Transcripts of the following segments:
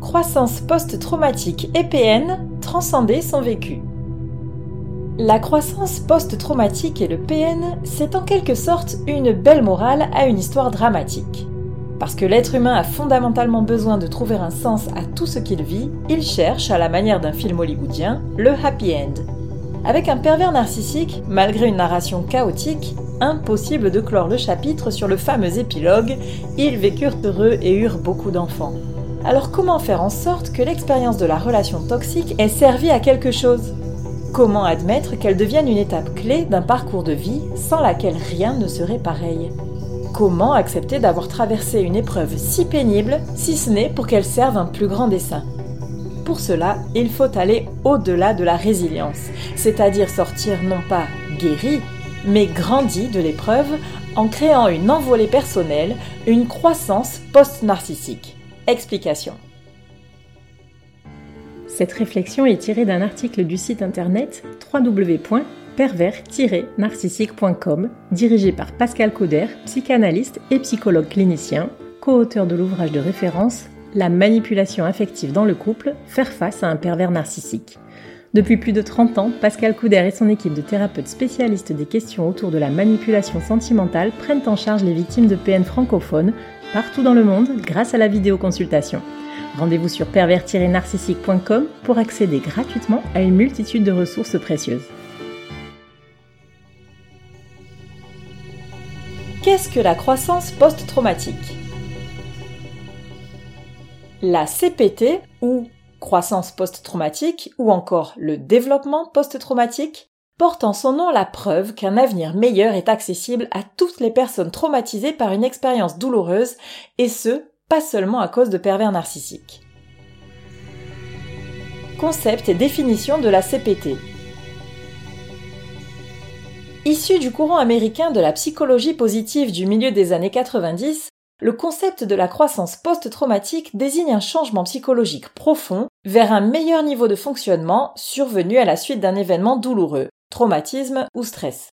Croissance post-traumatique et PN, transcender son vécu. La croissance post-traumatique et le PN, c'est en quelque sorte une belle morale à une histoire dramatique. Parce que l'être humain a fondamentalement besoin de trouver un sens à tout ce qu'il vit, il cherche, à la manière d'un film hollywoodien, le happy end. Avec un pervers narcissique, malgré une narration chaotique, impossible de clore le chapitre sur le fameux épilogue Ils vécurent heureux et eurent beaucoup d'enfants. Alors comment faire en sorte que l'expérience de la relation toxique ait servi à quelque chose? Comment admettre qu'elle devienne une étape clé d'un parcours de vie sans laquelle rien ne serait pareil? Comment accepter d'avoir traversé une épreuve si pénible, si ce n'est pour qu'elle serve un plus grand dessein? Pour cela, il faut aller au-delà de la résilience, c'est-à-dire sortir non pas guéri, mais grandi de l'épreuve en créant une envolée personnelle, une croissance post-narcissique. Explication. Cette réflexion est tirée d'un article du site internet www.pervers-narcissique.com dirigé par Pascal Cauder, psychanalyste et psychologue clinicien, co-auteur de l'ouvrage de référence La manipulation affective dans le couple, faire face à un pervers narcissique. Depuis plus de 30 ans, Pascal Couder et son équipe de thérapeutes spécialistes des questions autour de la manipulation sentimentale prennent en charge les victimes de PN francophones partout dans le monde grâce à la vidéoconsultation. Rendez-vous sur pervers-narcissique.com pour accéder gratuitement à une multitude de ressources précieuses. Qu'est-ce que la croissance post-traumatique? La CPT, ou croissance post-traumatique ou encore le développement post-traumatique, porte en son nom la preuve qu'un avenir meilleur est accessible à toutes les personnes traumatisées par une expérience douloureuse, et ce, pas seulement à cause de pervers narcissiques. Concept et définition de la CPT. Issu du courant américain de la psychologie positive du milieu des années 90, le concept de la croissance post-traumatique désigne un changement psychologique profond vers un meilleur niveau de fonctionnement survenu à la suite d'un événement douloureux, traumatisme ou stress.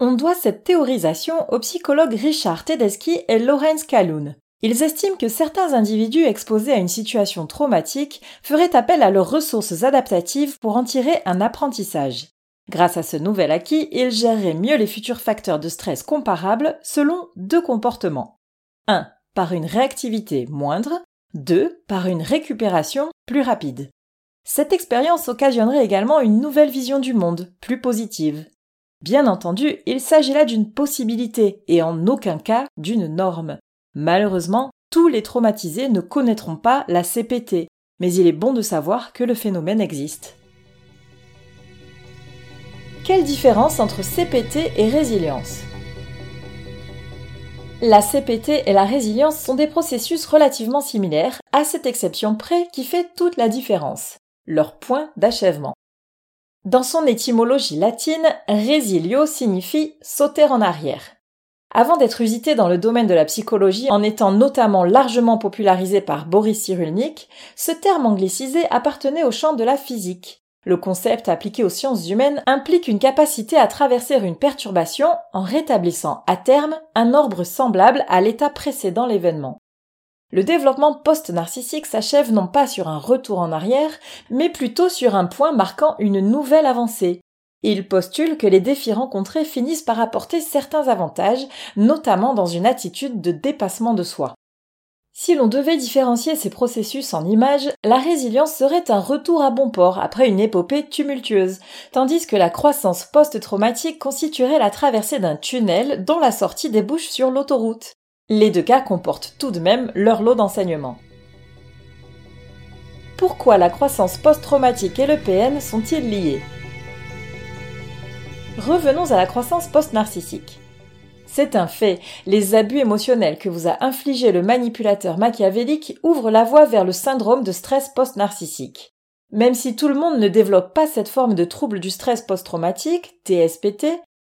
On doit cette théorisation aux psychologues Richard Tedeschi et Lorenz Kaloun. Ils estiment que certains individus exposés à une situation traumatique feraient appel à leurs ressources adaptatives pour en tirer un apprentissage. Grâce à ce nouvel acquis, ils géreraient mieux les futurs facteurs de stress comparables selon deux comportements. 1. Par une réactivité moindre. 2. Par une récupération plus rapide. Cette expérience occasionnerait également une nouvelle vision du monde, plus positive. Bien entendu, il s'agit là d'une possibilité et en aucun cas d'une norme. Malheureusement, tous les traumatisés ne connaîtront pas la CPT, mais il est bon de savoir que le phénomène existe. Quelle différence entre CPT et résilience? La CPT et la résilience sont des processus relativement similaires, à cette exception près qui fait toute la différence, leur point d'achèvement. Dans son étymologie latine, resilio signifie sauter en arrière. Avant d'être usité dans le domaine de la psychologie en étant notamment largement popularisé par Boris Cyrulnik, ce terme anglicisé appartenait au champ de la physique. Le concept appliqué aux sciences humaines implique une capacité à traverser une perturbation en rétablissant à terme un ordre semblable à l'état précédent l'événement. Le développement post-narcissique s'achève non pas sur un retour en arrière, mais plutôt sur un point marquant une nouvelle avancée. Il postule que les défis rencontrés finissent par apporter certains avantages, notamment dans une attitude de dépassement de soi. Si l'on devait différencier ces processus en images, la résilience serait un retour à bon port après une épopée tumultueuse, tandis que la croissance post-traumatique constituerait la traversée d'un tunnel dont la sortie débouche sur l'autoroute. Les deux cas comportent tout de même leur lot d'enseignements. Pourquoi la croissance post-traumatique et le PN sont-ils liés? Revenons à la croissance post-narcissique. C'est un fait. Les abus émotionnels que vous a infligés le manipulateur machiavélique ouvrent la voie vers le syndrome de stress post-narcissique. Même si tout le monde ne développe pas cette forme de trouble du stress post-traumatique, TSPT,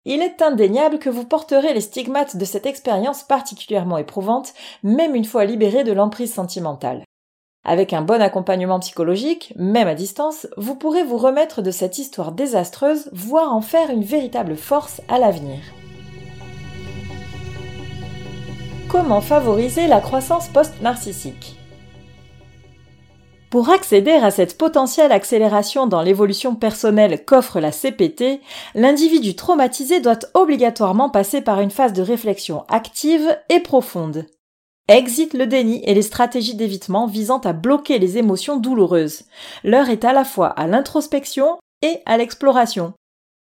il est indéniable que vous porterez les stigmates de cette expérience particulièrement éprouvante, même une fois libéré de l'emprise sentimentale. Avec un bon accompagnement psychologique, même à distance, vous pourrez vous remettre de cette histoire désastreuse, voire en faire une véritable force à l'avenir. Comment favoriser la croissance post-narcissique Pour accéder à cette potentielle accélération dans l'évolution personnelle qu'offre la CPT, l'individu traumatisé doit obligatoirement passer par une phase de réflexion active et profonde. Exit le déni et les stratégies d'évitement visant à bloquer les émotions douloureuses. L'heure est à la fois à l'introspection et à l'exploration.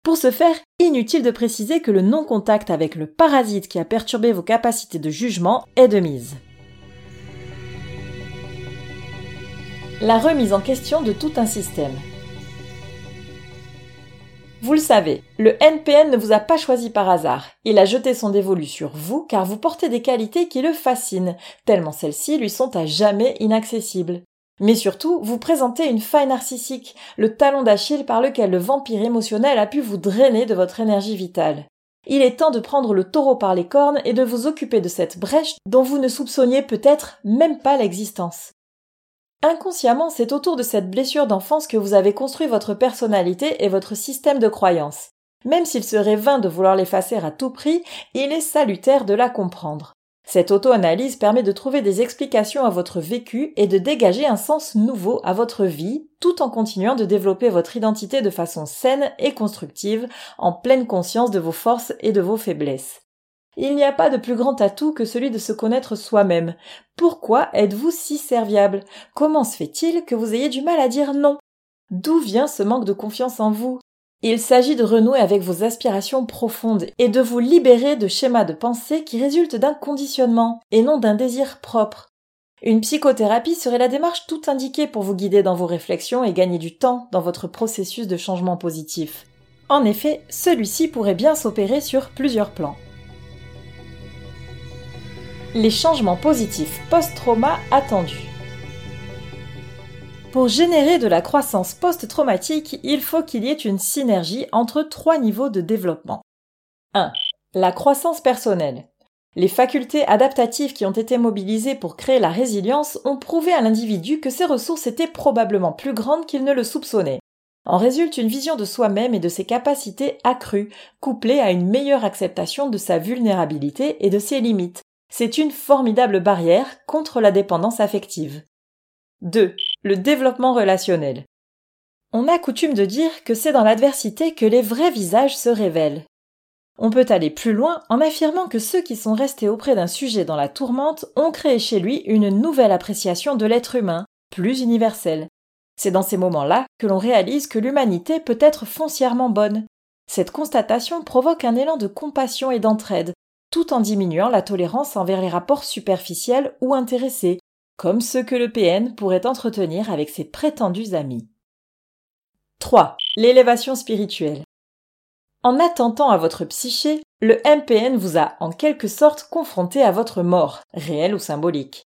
Pour ce faire, inutile de préciser que le non-contact avec le parasite qui a perturbé vos capacités de jugement est de mise. La remise en question de tout un système. Vous le savez, le NPN ne vous a pas choisi par hasard. Il a jeté son dévolu sur vous car vous portez des qualités qui le fascinent, tellement celles-ci lui sont à jamais inaccessibles. Mais surtout, vous présentez une faille narcissique, le talon d'Achille par lequel le vampire émotionnel a pu vous drainer de votre énergie vitale. Il est temps de prendre le taureau par les cornes et de vous occuper de cette brèche dont vous ne soupçonniez peut-être même pas l'existence. Inconsciemment, c'est autour de cette blessure d'enfance que vous avez construit votre personnalité et votre système de croyances. Même s'il serait vain de vouloir l'effacer à tout prix, il est salutaire de la comprendre. Cette auto-analyse permet de trouver des explications à votre vécu et de dégager un sens nouveau à votre vie, tout en continuant de développer votre identité de façon saine et constructive, en pleine conscience de vos forces et de vos faiblesses. Il n'y a pas de plus grand atout que celui de se connaître soi-même. Pourquoi êtes-vous si serviable? Comment se fait-il que vous ayez du mal à dire non? D'où vient ce manque de confiance en vous? Il s'agit de renouer avec vos aspirations profondes et de vous libérer de schémas de pensée qui résultent d'un conditionnement et non d'un désir propre. Une psychothérapie serait la démarche tout indiquée pour vous guider dans vos réflexions et gagner du temps dans votre processus de changement positif. En effet, celui-ci pourrait bien s'opérer sur plusieurs plans. Les changements positifs post-trauma attendus. Pour générer de la croissance post-traumatique, il faut qu'il y ait une synergie entre trois niveaux de développement. 1. La croissance personnelle. Les facultés adaptatives qui ont été mobilisées pour créer la résilience ont prouvé à l'individu que ses ressources étaient probablement plus grandes qu'il ne le soupçonnait. En résulte une vision de soi-même et de ses capacités accrues, couplée à une meilleure acceptation de sa vulnérabilité et de ses limites. C'est une formidable barrière contre la dépendance affective. 2. Le développement relationnel. On a coutume de dire que c'est dans l'adversité que les vrais visages se révèlent. On peut aller plus loin en affirmant que ceux qui sont restés auprès d'un sujet dans la tourmente ont créé chez lui une nouvelle appréciation de l'être humain, plus universelle. C'est dans ces moments-là que l'on réalise que l'humanité peut être foncièrement bonne. Cette constatation provoque un élan de compassion et d'entraide, tout en diminuant la tolérance envers les rapports superficiels ou intéressés, comme ceux que le PN pourrait entretenir avec ses prétendus amis. 3. L'élévation spirituelle. En attentant à votre psyché, le MPN vous a en quelque sorte confronté à votre mort, réelle ou symbolique.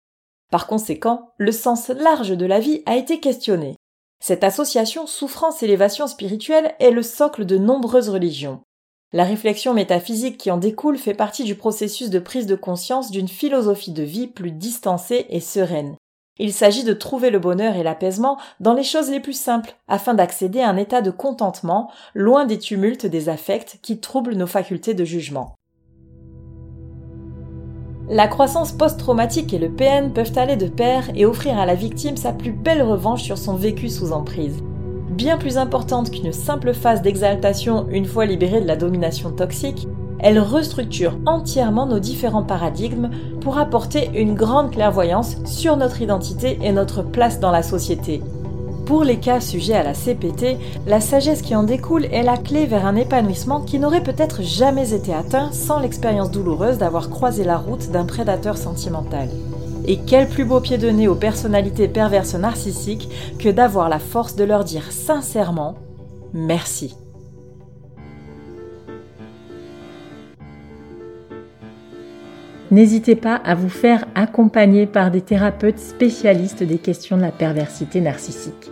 Par conséquent, le sens large de la vie a été questionné. Cette association souffrance-élévation spirituelle est le socle de nombreuses religions. La réflexion métaphysique qui en découle fait partie du processus de prise de conscience d'une philosophie de vie plus distancée et sereine. Il s'agit de trouver le bonheur et l'apaisement dans les choses les plus simples, afin d'accéder à un état de contentement, loin des tumultes des affects qui troublent nos facultés de jugement. La croissance post-traumatique et le PN peuvent aller de pair et offrir à la victime sa plus belle revanche sur son vécu sous emprise bien plus importante qu'une simple phase d'exaltation une fois libérée de la domination toxique, elle restructure entièrement nos différents paradigmes pour apporter une grande clairvoyance sur notre identité et notre place dans la société. Pour les cas sujets à la CPT, la sagesse qui en découle est la clé vers un épanouissement qui n'aurait peut-être jamais été atteint sans l'expérience douloureuse d'avoir croisé la route d'un prédateur sentimental. Et quel plus beau pied de nez aux personnalités perverses narcissiques que d'avoir la force de leur dire sincèrement merci. N'hésitez pas à vous faire accompagner par des thérapeutes spécialistes des questions de la perversité narcissique.